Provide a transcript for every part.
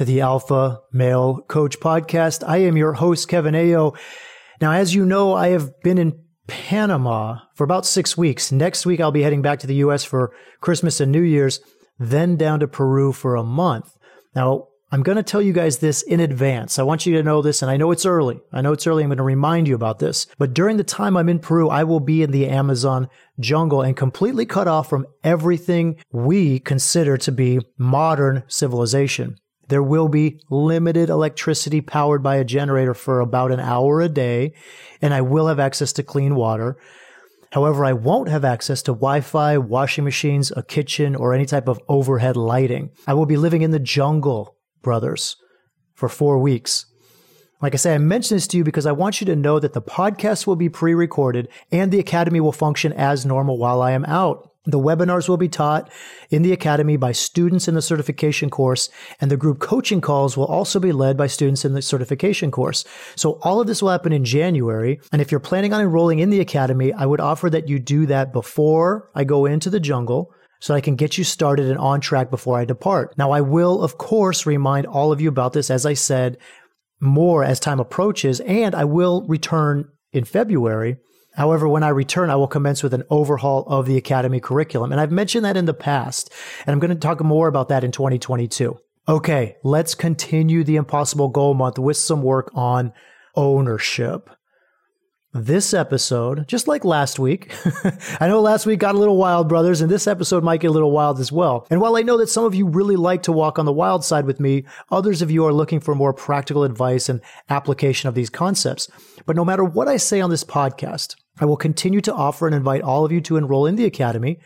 to the Alpha Male Coach Podcast. I am your host, Kevin Aillaud. Now, as you know, I have been in Panama for about six weeks. Next week, I'll be heading back to the U.S. for Christmas and New Year's, then down to Peru for a month. Now, I'm going to tell you guys this in advance. I want you to know this, and I know it's early. I know it's early. I'm going to remind you about this. But during the time I'm in Peru, I will be in the Amazon jungle and completely cut off from everything we consider to be modern civilization. There will be limited electricity powered by a generator for about an hour a day, and I will have access to clean water. However, I won't have access to Wi-Fi, washing machines, a kitchen, or any type of overhead lighting. I will be living in the jungle, brothers, for four weeks. Like I say, I mention this to you because I want you to know that the podcast will be pre-recorded and the academy will function as normal while I am out. The webinars will be taught in the Academy by students in the certification course, and the group coaching calls will also be led by students in the certification course. So all of this will happen in January. And if you're planning on enrolling in the Academy, I would offer that you do that before I go into the jungle so I can get you started and on track before I depart. Now, I will, of course, remind all of you about this, as I said, more as time approaches, and I will return in February However, when I return, I will commence with an overhaul of the Academy curriculum. And I've mentioned that in the past, and I'm going to talk more about that in 2022. Okay, let's continue the Impossible Goal Month with some work on ownership. This episode, just like last week, I know last week got a little wild, brothers, and this episode might get a little wild as well. And while I know that some of you really like to walk on the wild side with me, others of you are looking for more practical advice and application of these concepts. But no matter what I say on this podcast, I will continue to offer and invite all of you to enroll in the Academy,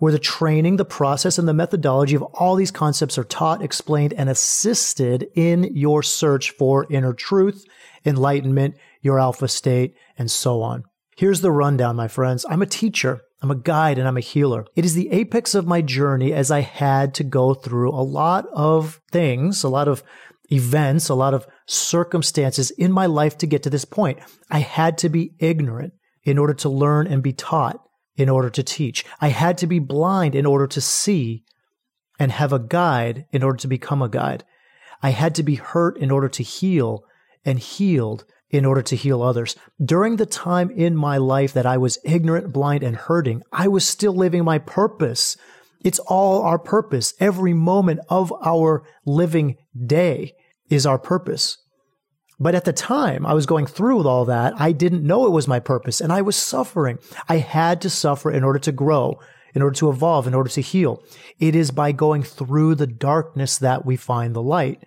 where the training, the process, and the methodology of all these concepts are taught, explained, and assisted in your search for inner truth, enlightenment, your alpha state, and so on. Here's the rundown, my friends. I'm a teacher. I'm a guide and I'm a healer. It is the apex of my journey as I had to go through a lot of things, a lot of events, a lot of circumstances in my life to get to this point. I had to be ignorant in order to learn and be taught in order to teach. I had to be blind in order to see and have a guide in order to become a guide. I had to be hurt in order to heal and healed in order to heal others. During the time in my life that I was ignorant, blind, and hurting, I was still living my purpose. It's all our purpose. Every moment of our living day is our purpose. But at the time I was going through with all that, I didn't know it was my purpose and I was suffering. I had to suffer in order to grow, in order to evolve, in order to heal. It is by going through the darkness that we find the light.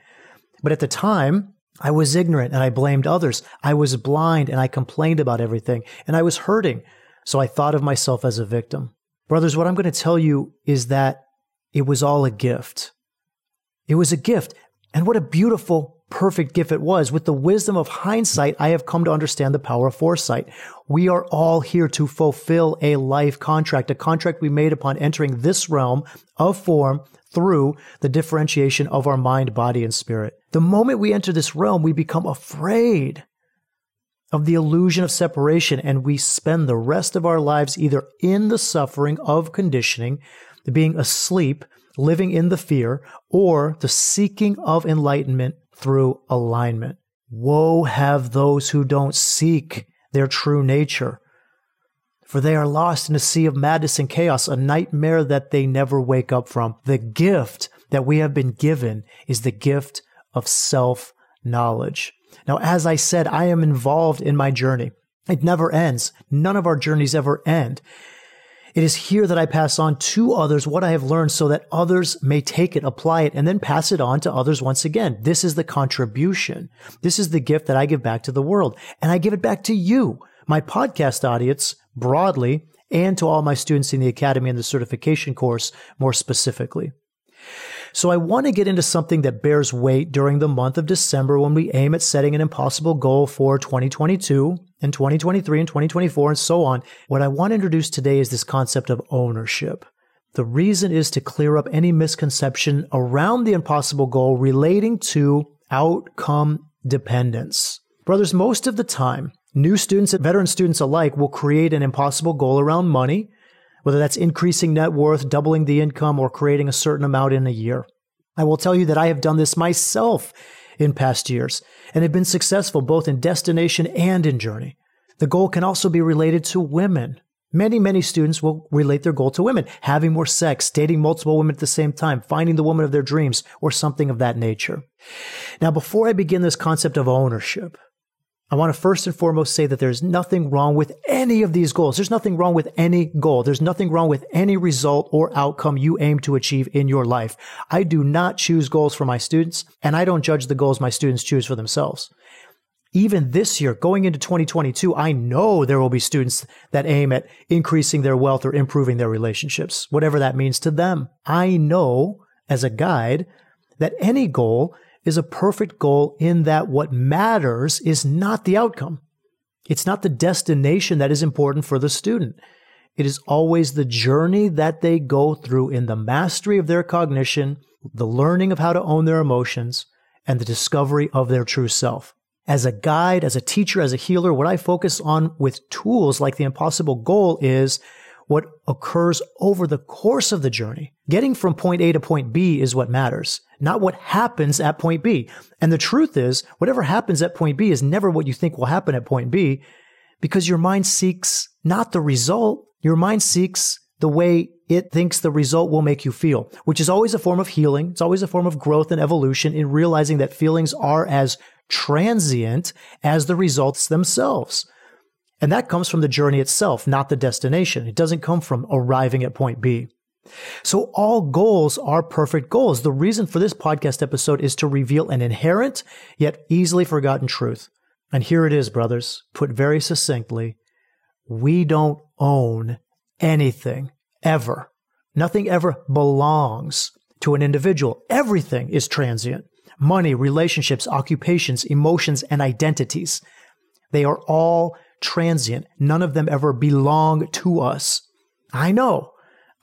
But at the time, I was ignorant and I blamed others. I was blind and I complained about everything and I was hurting. So I thought of myself as a victim. Brothers, what I'm going to tell you is that it was all a gift. It was a gift. And what a beautiful, perfect gift it was. With the wisdom of hindsight, I have come to understand the power of foresight. We are all here to fulfill a life contract, a contract we made upon entering this realm of form through the differentiation of our mind, body, and spirit. The moment we enter this realm, we become afraid of the illusion of separation and we spend the rest of our lives either in the suffering of conditioning, being asleep, living in the fear, or the seeking of enlightenment through alignment. Woe have those who don't seek their true nature for they are lost in a sea of madness and chaos, a nightmare that they never wake up from. The gift that we have been given is the gift of self knowledge. Now, as I said, I am involved in my journey. It never ends. None of our journeys ever end. It is here that I pass on to others what I have learned so that others may take it, apply it, and then pass it on to others once again. This is the contribution. This is the gift that I give back to the world. And I give it back to you, my podcast audience, broadly and to all my students in the academy and the certification course more specifically. So I want to get into something that bears weight during the month of December when we aim at setting an impossible goal for 2022 and 2023 and 2024 and so on. What I want to introduce today is this concept of ownership. The reason is to clear up any misconception around the impossible goal relating to outcome dependence. Brothers, most of the time, new students and veteran students alike will create an impossible goal around money, whether that's increasing net worth, doubling the income, or creating a certain amount in a year. I will tell you that I have done this myself in past years and have been successful both in destination and in journey. The goal can also be related to women. Many, many students will relate their goal to women, having more sex, dating multiple women at the same time, finding the woman of their dreams, or something of that nature. Now, before I begin this concept of ownership, I want to first and foremost say that there's nothing wrong with any of these goals. There's nothing wrong with any goal. There's nothing wrong with any result or outcome you aim to achieve in your life. I do not choose goals for my students, and I don't judge the goals my students choose for themselves even this year, going into 2022, I know there will be students that aim at increasing their wealth or improving their relationships, whatever that means to them. I know as a guide that any goal is a perfect goal in that what matters is not the outcome. It's not the destination that is important for the student. It is always the journey that they go through in the mastery of their cognition, the learning of how to own their emotions, and the discovery of their true self as a guide, as a teacher, as a healer, what I focus on with tools like the impossible goal is what occurs over the course of the journey. Getting from point A to point B is what matters, not what happens at point B. And the truth is, whatever happens at point B is never what you think will happen at point B because your mind seeks not the result. Your mind seeks the way it thinks the result will make you feel, which is always a form of healing. It's always a form of growth and evolution in realizing that feelings are as transient as the results themselves. And that comes from the journey itself, not the destination. It doesn't come from arriving at point B. So all goals are perfect goals. The reason for this podcast episode is to reveal an inherent yet easily forgotten truth. And here it is, brothers, put very succinctly. We don't own anything ever. Nothing ever belongs to an individual. Everything is transient money, relationships, occupations, emotions, and identities. They are all transient. None of them ever belong to us. I know,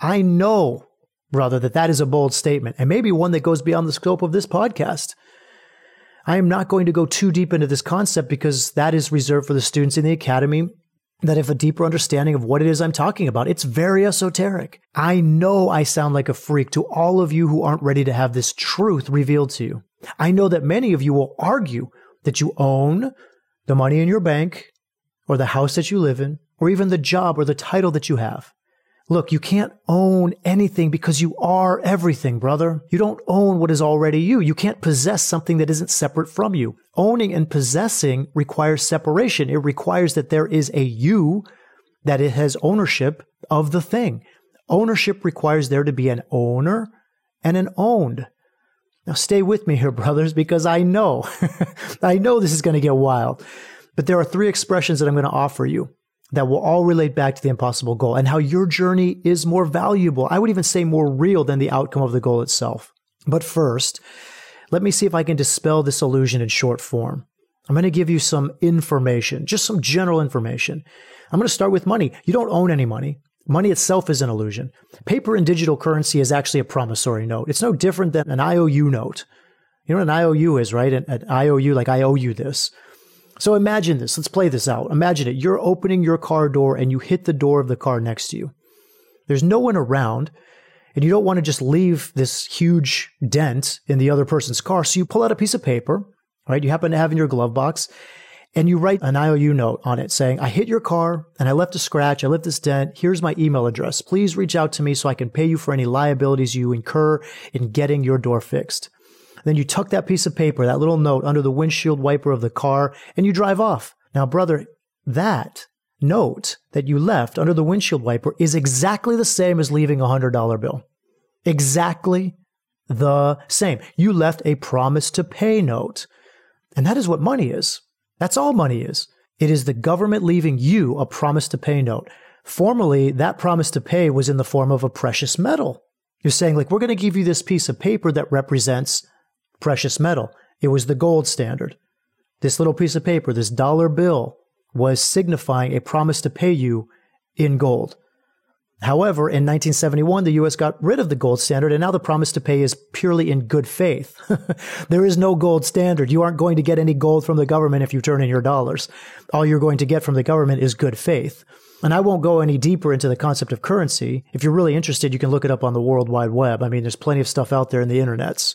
I know, brother, that that is a bold statement and maybe one that goes beyond the scope of this podcast. I am not going to go too deep into this concept because that is reserved for the students in the academy that have a deeper understanding of what it is I'm talking about. It's very esoteric. I know I sound like a freak to all of you who aren't ready to have this truth revealed to you. I know that many of you will argue that you own the money in your bank or the house that you live in or even the job or the title that you have. Look, you can't own anything because you are everything, brother. You don't own what is already you. You can't possess something that isn't separate from you. Owning and possessing requires separation. It requires that there is a you that it has ownership of the thing. Ownership requires there to be an owner and an owned. Now stay with me here, brothers, because I know, I know this is going to get wild. But there are three expressions that I'm going to offer you that will all relate back to the impossible goal and how your journey is more valuable. I would even say more real than the outcome of the goal itself. But first, let me see if I can dispel this illusion in short form. I'm going to give you some information, just some general information. I'm going to start with money. You don't own any money. Money itself is an illusion. Paper and digital currency is actually a promissory note. It's no different than an IOU note. You know what an IOU is, right? An, an IOU, like I owe you this. So imagine this. Let's play this out. Imagine it. You're opening your car door and you hit the door of the car next to you. There's no one around and you don't want to just leave this huge dent in the other person's car. So you pull out a piece of paper, right? You happen to have in your glove box and you write an IOU note on it saying, I hit your car and I left a scratch. I left this dent. Here's my email address. Please reach out to me so I can pay you for any liabilities you incur in getting your door fixed. Then you tuck that piece of paper, that little note under the windshield wiper of the car and you drive off. Now, brother, that note that you left under the windshield wiper is exactly the same as leaving a hundred dollar bill. Exactly the same. You left a promise to pay note. And that is what money is. That's all money is. It is the government leaving you a promise to pay note. Formerly, that promise to pay was in the form of a precious metal. You're saying, like, we're going to give you this piece of paper that represents precious metal. It was the gold standard. This little piece of paper, this dollar bill, was signifying a promise to pay you in gold. However, in 1971, the US got rid of the gold standard, and now the promise to pay is purely in good faith. there is no gold standard. You aren't going to get any gold from the government if you turn in your dollars. All you're going to get from the government is good faith. And I won't go any deeper into the concept of currency. If you're really interested, you can look it up on the World Wide Web. I mean, there's plenty of stuff out there in the internets.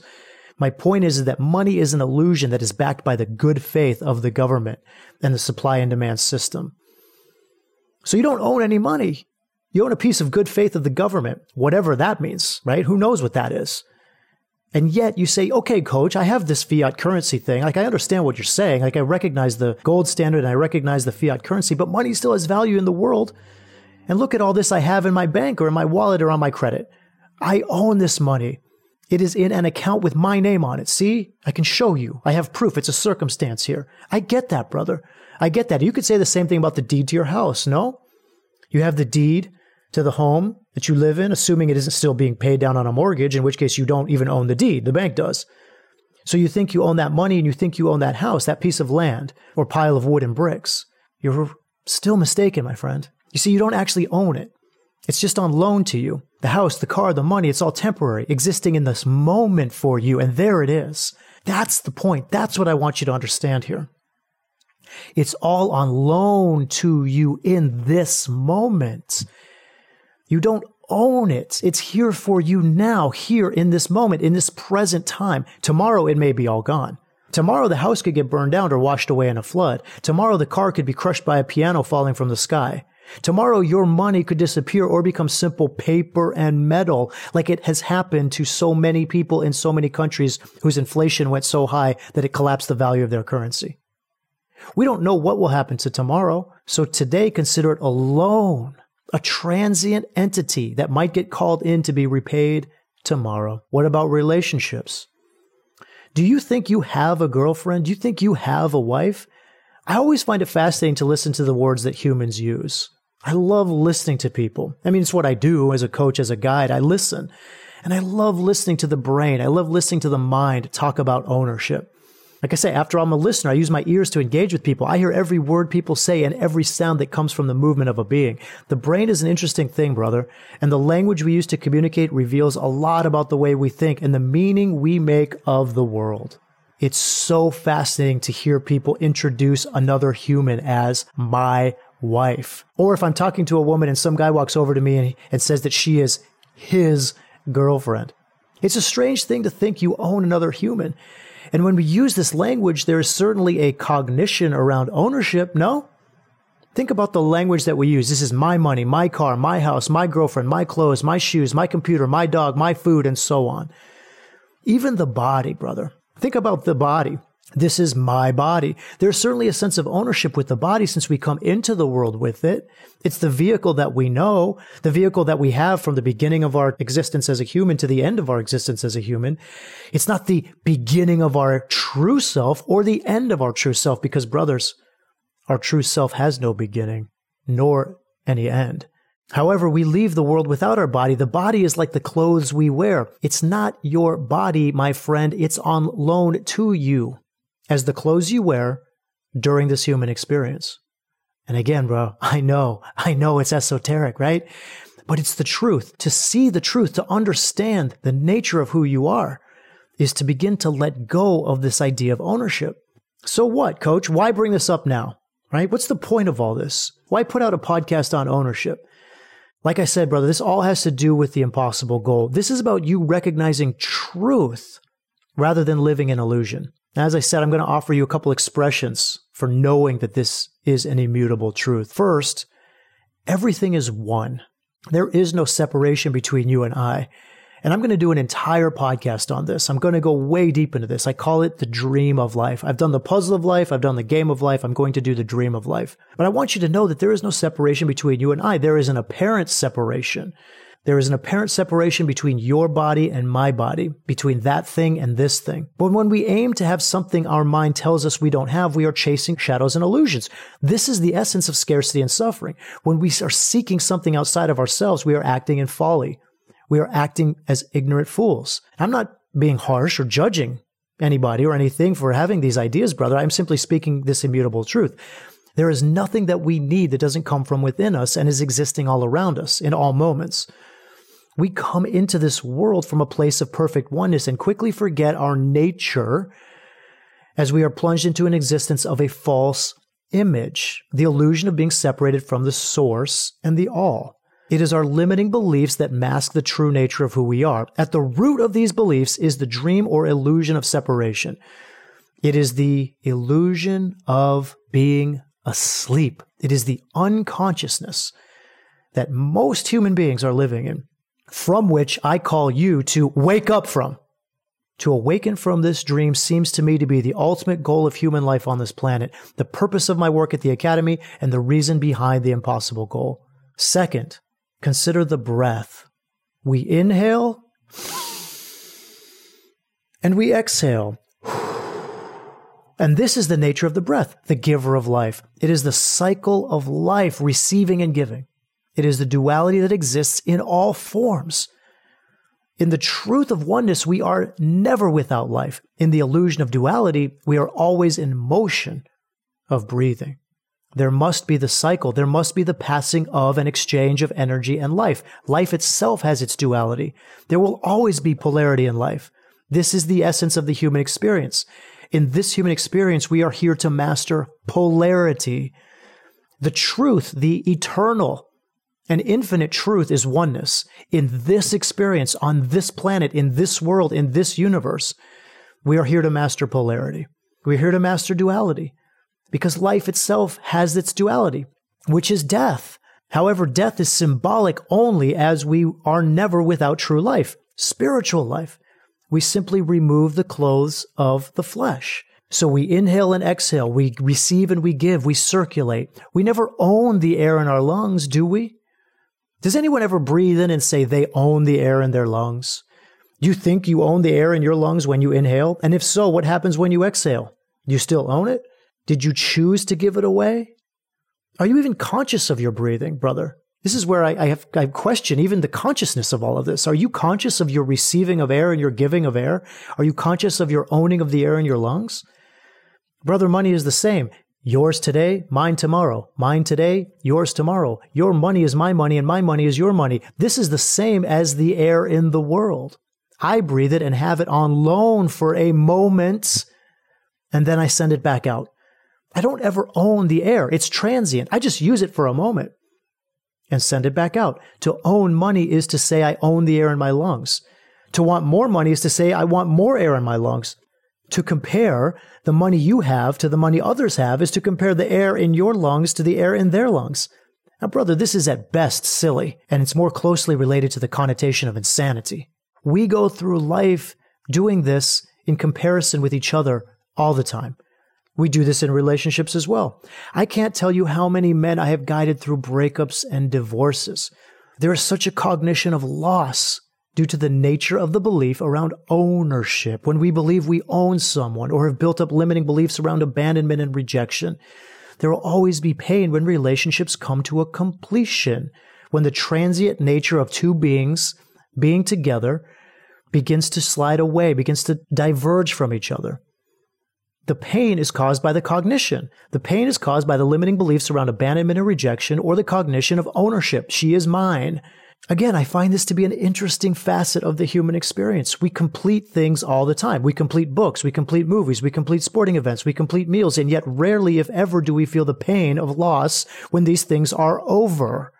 My point is, is that money is an illusion that is backed by the good faith of the government and the supply and demand system. So you don't own any money. You own a piece of good faith of the government, whatever that means, right? Who knows what that is? And yet you say, okay, coach, I have this fiat currency thing. Like, I understand what you're saying. Like, I recognize the gold standard and I recognize the fiat currency, but money still has value in the world. And look at all this I have in my bank or in my wallet or on my credit. I own this money. It is in an account with my name on it. See? I can show you. I have proof. It's a circumstance here. I get that, brother. I get that. You could say the same thing about the deed to your house, no? You have the deed to the home that you live in, assuming it isn't still being paid down on a mortgage, in which case you don't even own the deed. The bank does. So you think you own that money and you think you own that house, that piece of land or pile of wood and bricks. You're still mistaken, my friend. You see, you don't actually own it. It's just on loan to you. The house, the car, the money, it's all temporary, existing in this moment for you. And there it is. That's the point. That's what I want you to understand here. It's all on loan to you in this moment. You don't own it. It's here for you now, here in this moment, in this present time. Tomorrow it may be all gone. Tomorrow the house could get burned down or washed away in a flood. Tomorrow the car could be crushed by a piano falling from the sky. Tomorrow your money could disappear or become simple paper and metal like it has happened to so many people in so many countries whose inflation went so high that it collapsed the value of their currency. We don't know what will happen to tomorrow, so today consider it a loan a transient entity that might get called in to be repaid tomorrow. What about relationships? Do you think you have a girlfriend? Do you think you have a wife? I always find it fascinating to listen to the words that humans use. I love listening to people. I mean, it's what I do as a coach, as a guide. I listen. And I love listening to the brain. I love listening to the mind talk about ownership. Like I say, after I'm a listener, I use my ears to engage with people. I hear every word people say and every sound that comes from the movement of a being. The brain is an interesting thing, brother. And the language we use to communicate reveals a lot about the way we think and the meaning we make of the world. It's so fascinating to hear people introduce another human as my wife. Or if I'm talking to a woman and some guy walks over to me and, and says that she is his girlfriend. It's a strange thing to think you own another human. And when we use this language, there is certainly a cognition around ownership, no? Think about the language that we use. This is my money, my car, my house, my girlfriend, my clothes, my shoes, my computer, my dog, my food, and so on. Even the body, brother. Think about the body. This is my body. There's certainly a sense of ownership with the body since we come into the world with it. It's the vehicle that we know, the vehicle that we have from the beginning of our existence as a human to the end of our existence as a human. It's not the beginning of our true self or the end of our true self because brothers, our true self has no beginning nor any end. However, we leave the world without our body. The body is like the clothes we wear. It's not your body, my friend. It's on loan to you as the clothes you wear during this human experience. And again, bro, I know, I know it's esoteric, right? But it's the truth. To see the truth, to understand the nature of who you are, is to begin to let go of this idea of ownership. So what, coach? Why bring this up now? Right? What's the point of all this? Why put out a podcast on ownership? Like I said, brother, this all has to do with the impossible goal. This is about you recognizing truth rather than living in illusion. As I said, I'm going to offer you a couple expressions for knowing that this is an immutable truth. First, everything is one. There is no separation between you and I. And I'm going to do an entire podcast on this. I'm going to go way deep into this. I call it the dream of life. I've done the puzzle of life. I've done the game of life. I'm going to do the dream of life. But I want you to know that there is no separation between you and I. There is an apparent separation. There is an apparent separation between your body and my body, between that thing and this thing. But when we aim to have something our mind tells us we don't have, we are chasing shadows and illusions. This is the essence of scarcity and suffering. When we are seeking something outside of ourselves, we are acting in folly. we are acting as ignorant fools. I'm not being harsh or judging anybody or anything for having these ideas, brother. I'm simply speaking this immutable truth. There is nothing that we need that doesn't come from within us and is existing all around us in all moments. We come into this world from a place of perfect oneness and quickly forget our nature as we are plunged into an existence of a false image, the illusion of being separated from the source and the all. It is our limiting beliefs that mask the true nature of who we are. At the root of these beliefs is the dream or illusion of separation. It is the illusion of being asleep. It is the unconsciousness that most human beings are living in, from which I call you to wake up from. To awaken from this dream seems to me to be the ultimate goal of human life on this planet, the purpose of my work at the Academy, and the reason behind the impossible goal. Second, consider the breath. We inhale and we exhale. And this is the nature of the breath, the giver of life. It is the cycle of life, receiving and giving. It is the duality that exists in all forms. In the truth of oneness, we are never without life. In the illusion of duality, we are always in motion of breathing. There must be the cycle. There must be the passing of an exchange of energy and life. Life itself has its duality. There will always be polarity in life. This is the essence of the human experience. In this human experience, we are here to master polarity. The truth, the eternal, and infinite truth is oneness. In this experience, on this planet, in this world, in this universe, we are here to master polarity. We're here to master duality because life itself has its duality, which is death. However, death is symbolic only as we are never without true life, spiritual life. We simply remove the clothes of the flesh. So we inhale and exhale, we receive and we give, we circulate. We never own the air in our lungs, do we? Does anyone ever breathe in and say they own the air in their lungs? Do you think you own the air in your lungs when you inhale? And if so, what happens when you exhale? You still own it? Did you choose to give it away? Are you even conscious of your breathing, brother? This is where I, I, have I question even the consciousness of all of this. Are you conscious of your receiving of air and your giving of air? Are you conscious of your owning of the air in your lungs? Brother, money is the same. Yours today, mine tomorrow. Mine today, yours tomorrow. Your money is my money and my money is your money. This is the same as the air in the world. I breathe it and have it on loan for a moment and then I send it back out. I don't ever own the air. It's transient. I just use it for a moment and send it back out. To own money is to say I own the air in my lungs. To want more money is to say I want more air in my lungs. To compare the money you have to the money others have is to compare the air in your lungs to the air in their lungs. Now, brother, this is at best silly, and it's more closely related to the connotation of insanity. We go through life doing this in comparison with each other all the time. We do this in relationships as well. I can't tell you how many men I have guided through breakups and divorces. There is such a cognition of loss due to the nature of the belief around ownership. When we believe we own someone or have built up limiting beliefs around abandonment and rejection, there will always be pain when relationships come to a completion, when the transient nature of two beings being together begins to slide away, begins to diverge from each other. The pain is caused by the cognition. The pain is caused by the limiting beliefs around abandonment and rejection or the cognition of ownership. She is mine. Again, I find this to be an interesting facet of the human experience. We complete things all the time. We complete books, we complete movies, we complete sporting events, we complete meals, and yet rarely, if ever, do we feel the pain of loss when these things are over.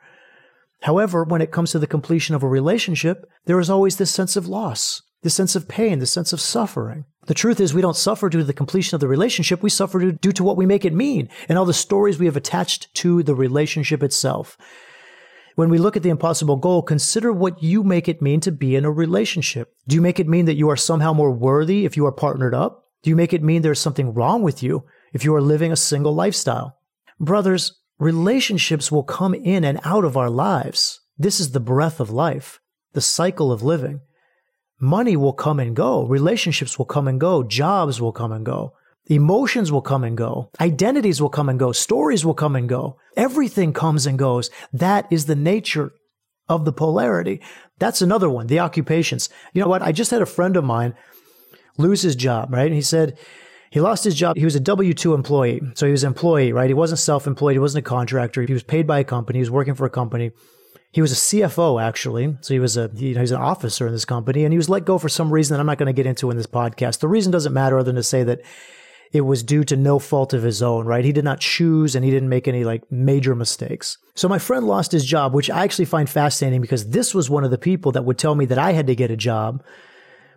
However, when it comes to the completion of a relationship, there is always this sense of loss, this sense of pain, this sense of suffering. The truth is, we don't suffer due to the completion of the relationship. We suffer due to what we make it mean and all the stories we have attached to the relationship itself. When we look at the impossible goal, consider what you make it mean to be in a relationship. Do you make it mean that you are somehow more worthy if you are partnered up? Do you make it mean there's something wrong with you if you are living a single lifestyle? Brothers, relationships will come in and out of our lives. This is the breath of life, the cycle of living. Money will come and go. Relationships will come and go. Jobs will come and go. Emotions will come and go. Identities will come and go. Stories will come and go. Everything comes and goes. That is the nature of the polarity. That's another one, the occupations. You know what? I just had a friend of mine lose his job, right? And he said he lost his job. He was a W 2 employee. So he was an employee, right? He wasn't self employed. He wasn't a contractor. He was paid by a company. He was working for a company. He was a CFO, actually. So he was a, you know, he's an officer in this company and he was let go for some reason that I'm not going to get into in this podcast. The reason doesn't matter other than to say that it was due to no fault of his own, right? He did not choose and he didn't make any like major mistakes. So my friend lost his job, which I actually find fascinating because this was one of the people that would tell me that I had to get a job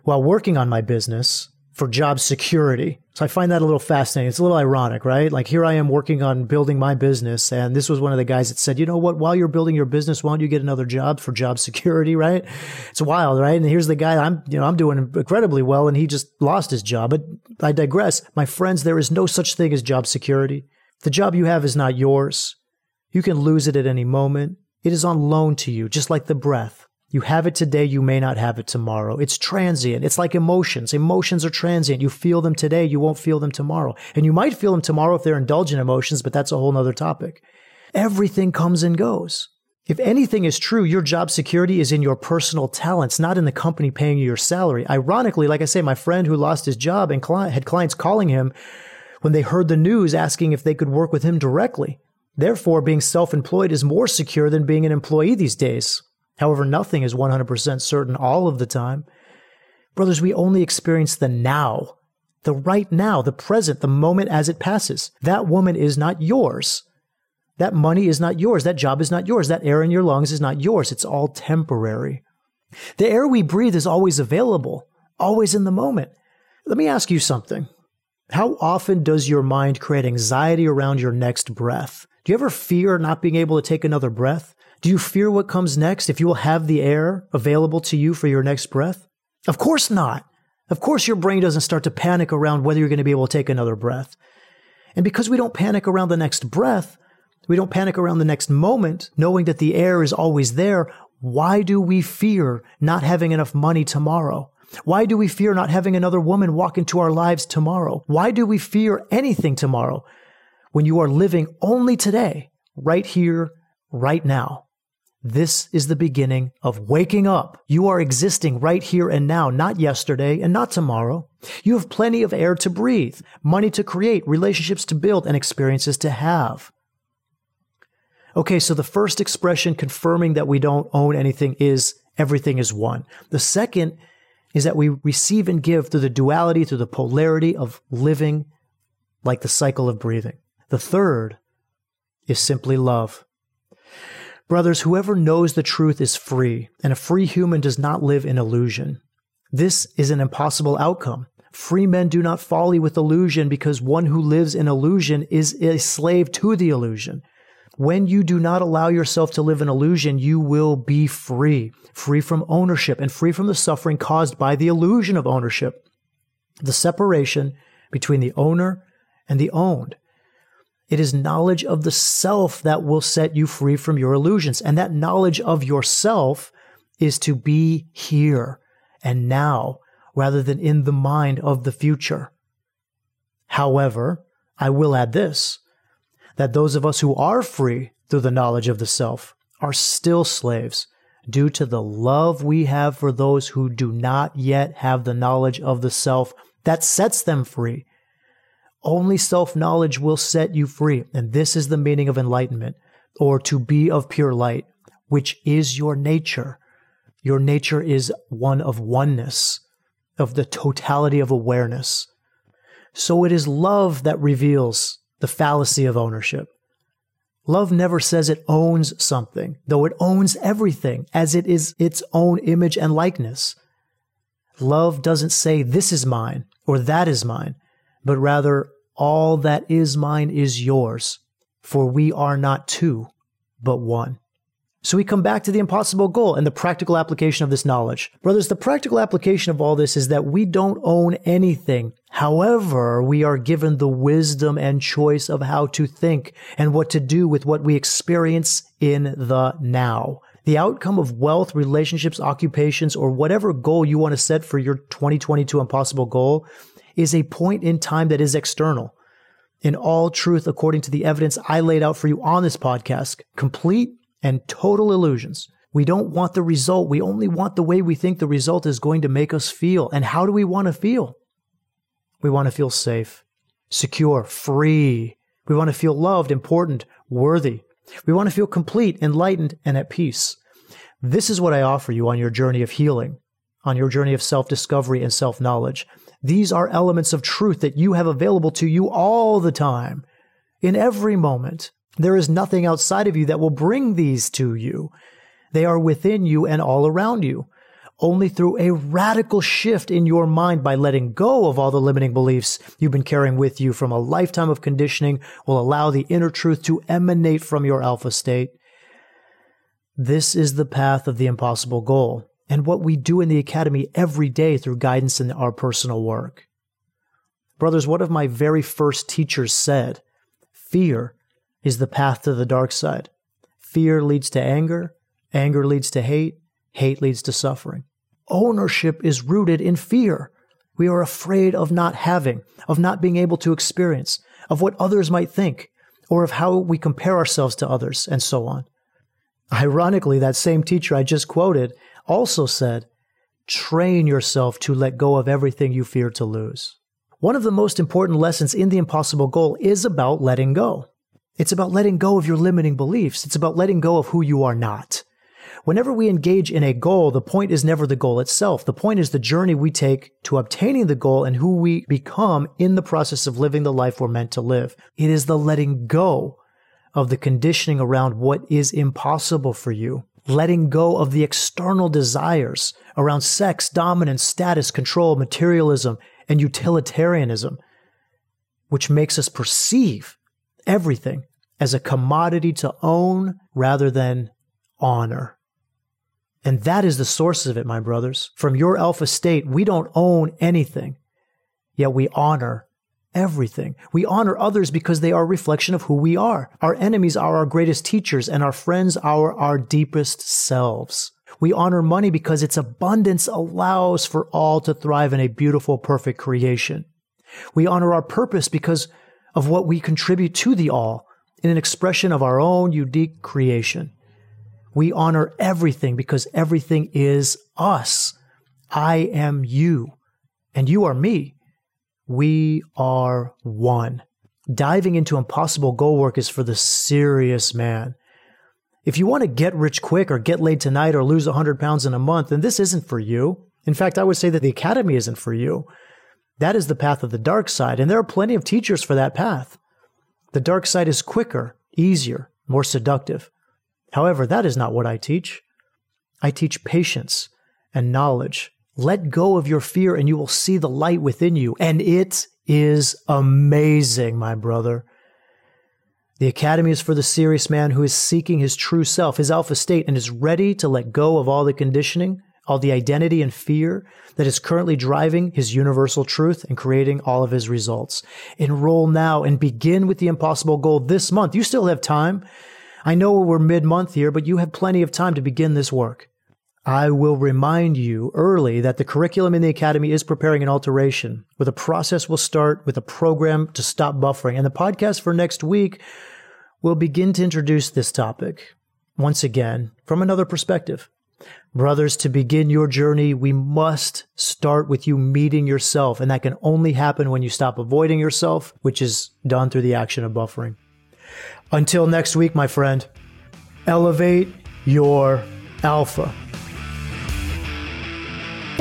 while working on my business for job security. So I find that a little fascinating. It's a little ironic, right? Like here I am working on building my business. And this was one of the guys that said, you know what? While you're building your business, why don't you get another job for job security, right? It's wild, right? And here's the guy I'm, you know, I'm doing incredibly well and he just lost his job. But I digress. My friends, there is no such thing as job security. The job you have is not yours. You can lose it at any moment. It is on loan to you, just like the breath. You have it today, you may not have it tomorrow. It's transient. It's like emotions. Emotions are transient. You feel them today, you won't feel them tomorrow. And you might feel them tomorrow if they're indulgent emotions, but that's a whole nother topic. Everything comes and goes. If anything is true, your job security is in your personal talents, not in the company paying you your salary. Ironically, like I say, my friend who lost his job and had clients calling him when they heard the news asking if they could work with him directly. Therefore, being self employed is more secure than being an employee these days. However, nothing is 100% certain all of the time. Brothers, we only experience the now, the right now, the present, the moment as it passes. That woman is not yours. That money is not yours. That job is not yours. That air in your lungs is not yours. It's all temporary. The air we breathe is always available, always in the moment. Let me ask you something. How often does your mind create anxiety around your next breath? Do you ever fear not being able to take another breath? Do you fear what comes next if you will have the air available to you for your next breath? Of course not. Of course, your brain doesn't start to panic around whether you're going to be able to take another breath. And because we don't panic around the next breath, we don't panic around the next moment, knowing that the air is always there. Why do we fear not having enough money tomorrow? Why do we fear not having another woman walk into our lives tomorrow? Why do we fear anything tomorrow when you are living only today, right here, right now? This is the beginning of waking up. You are existing right here and now, not yesterday and not tomorrow. You have plenty of air to breathe, money to create, relationships to build, and experiences to have. Okay, so the first expression confirming that we don't own anything is everything is one. The second is that we receive and give through the duality, through the polarity of living like the cycle of breathing. The third is simply love. Brothers, whoever knows the truth is free, and a free human does not live in illusion. This is an impossible outcome. Free men do not folly with illusion because one who lives in illusion is a slave to the illusion. When you do not allow yourself to live in illusion, you will be free, free from ownership and free from the suffering caused by the illusion of ownership. The separation between the owner and the owned. It is knowledge of the self that will set you free from your illusions. And that knowledge of yourself is to be here and now rather than in the mind of the future. However, I will add this that those of us who are free through the knowledge of the self are still slaves due to the love we have for those who do not yet have the knowledge of the self that sets them free only self knowledge will set you free. And this is the meaning of enlightenment or to be of pure light, which is your nature. Your nature is one of oneness, of the totality of awareness. So it is love that reveals the fallacy of ownership. Love never says it owns something, though it owns everything as it is its own image and likeness. Love doesn't say this is mine or that is mine but rather all that is mine is yours, for we are not two, but one. So we come back to the impossible goal and the practical application of this knowledge. Brothers, the practical application of all this is that we don't own anything. However, we are given the wisdom and choice of how to think and what to do with what we experience in the now. The outcome of wealth, relationships, occupations, or whatever goal you want to set for your 2022 impossible goal is a point in time that is external. In all truth, according to the evidence I laid out for you on this podcast, complete and total illusions. We don't want the result. We only want the way we think the result is going to make us feel. And how do we want to feel? We want to feel safe, secure, free. We want to feel loved, important, worthy. We want to feel complete, enlightened, and at peace. This is what I offer you on your journey of healing, on your journey of self discovery and self knowledge. These are elements of truth that you have available to you all the time, in every moment. There is nothing outside of you that will bring these to you. They are within you and all around you. Only through a radical shift in your mind by letting go of all the limiting beliefs you've been carrying with you from a lifetime of conditioning will allow the inner truth to emanate from your alpha state. This is the path of the impossible goal and what we do in the academy every day through guidance in our personal work. Brothers, one of my very first teachers said, fear is the path to the dark side. Fear leads to anger. Anger leads to hate. Hate leads to suffering. Ownership is rooted in fear. We are afraid of not having, of not being able to experience, of what others might think, or of how we compare ourselves to others, and so on. Ironically, that same teacher I just quoted also said, train yourself to let go of everything you fear to lose. One of the most important lessons in the impossible goal is about letting go. It's about letting go of your limiting beliefs. It's about letting go of who you are not. Whenever we engage in a goal, the point is never the goal itself. The point is the journey we take to obtaining the goal and who we become in the process of living the life we're meant to live. It is the letting go of the conditioning around what is impossible for you. Letting go of the external desires around sex, dominance, status, control, materialism, and utilitarianism, which makes us perceive everything as a commodity to own rather than honor. And that is the source of it, my brothers. From your alpha state, we don't own anything, yet we honor everything. We honor others because they are a reflection of who we are. Our enemies are our greatest teachers and our friends are our deepest selves. We honor money because its abundance allows for all to thrive in a beautiful, perfect creation. We honor our purpose because of what we contribute to the all in an expression of our own unique creation. We honor everything because everything is us. I am you, and you are me. We are one. Diving into impossible goal work is for the serious man. If you want to get rich quick or get laid tonight or lose 100 pounds in a month, then this isn't for you. In fact, I would say that the academy isn't for you. That is the path of the dark side, and there are plenty of teachers for that path. The dark side is quicker, easier, more seductive. However, that is not what I teach. I teach patience and knowledge. Let go of your fear and you will see the light within you. And it is amazing, my brother. The Academy is for the serious man who is seeking his true self, his alpha state, and is ready to let go of all the conditioning, all the identity and fear that is currently driving his universal truth and creating all of his results. Enroll now and begin with the impossible goal this month. You still have time. I know we're mid month here, but you have plenty of time to begin this work. I will remind you early that the curriculum in the Academy is preparing an alteration where the process will start with a program to stop buffering. And the podcast for next week will begin to introduce this topic once again from another perspective. Brothers, to begin your journey, we must start with you meeting yourself. And that can only happen when you stop avoiding yourself, which is done through the action of buffering. Until next week, my friend, elevate your alpha.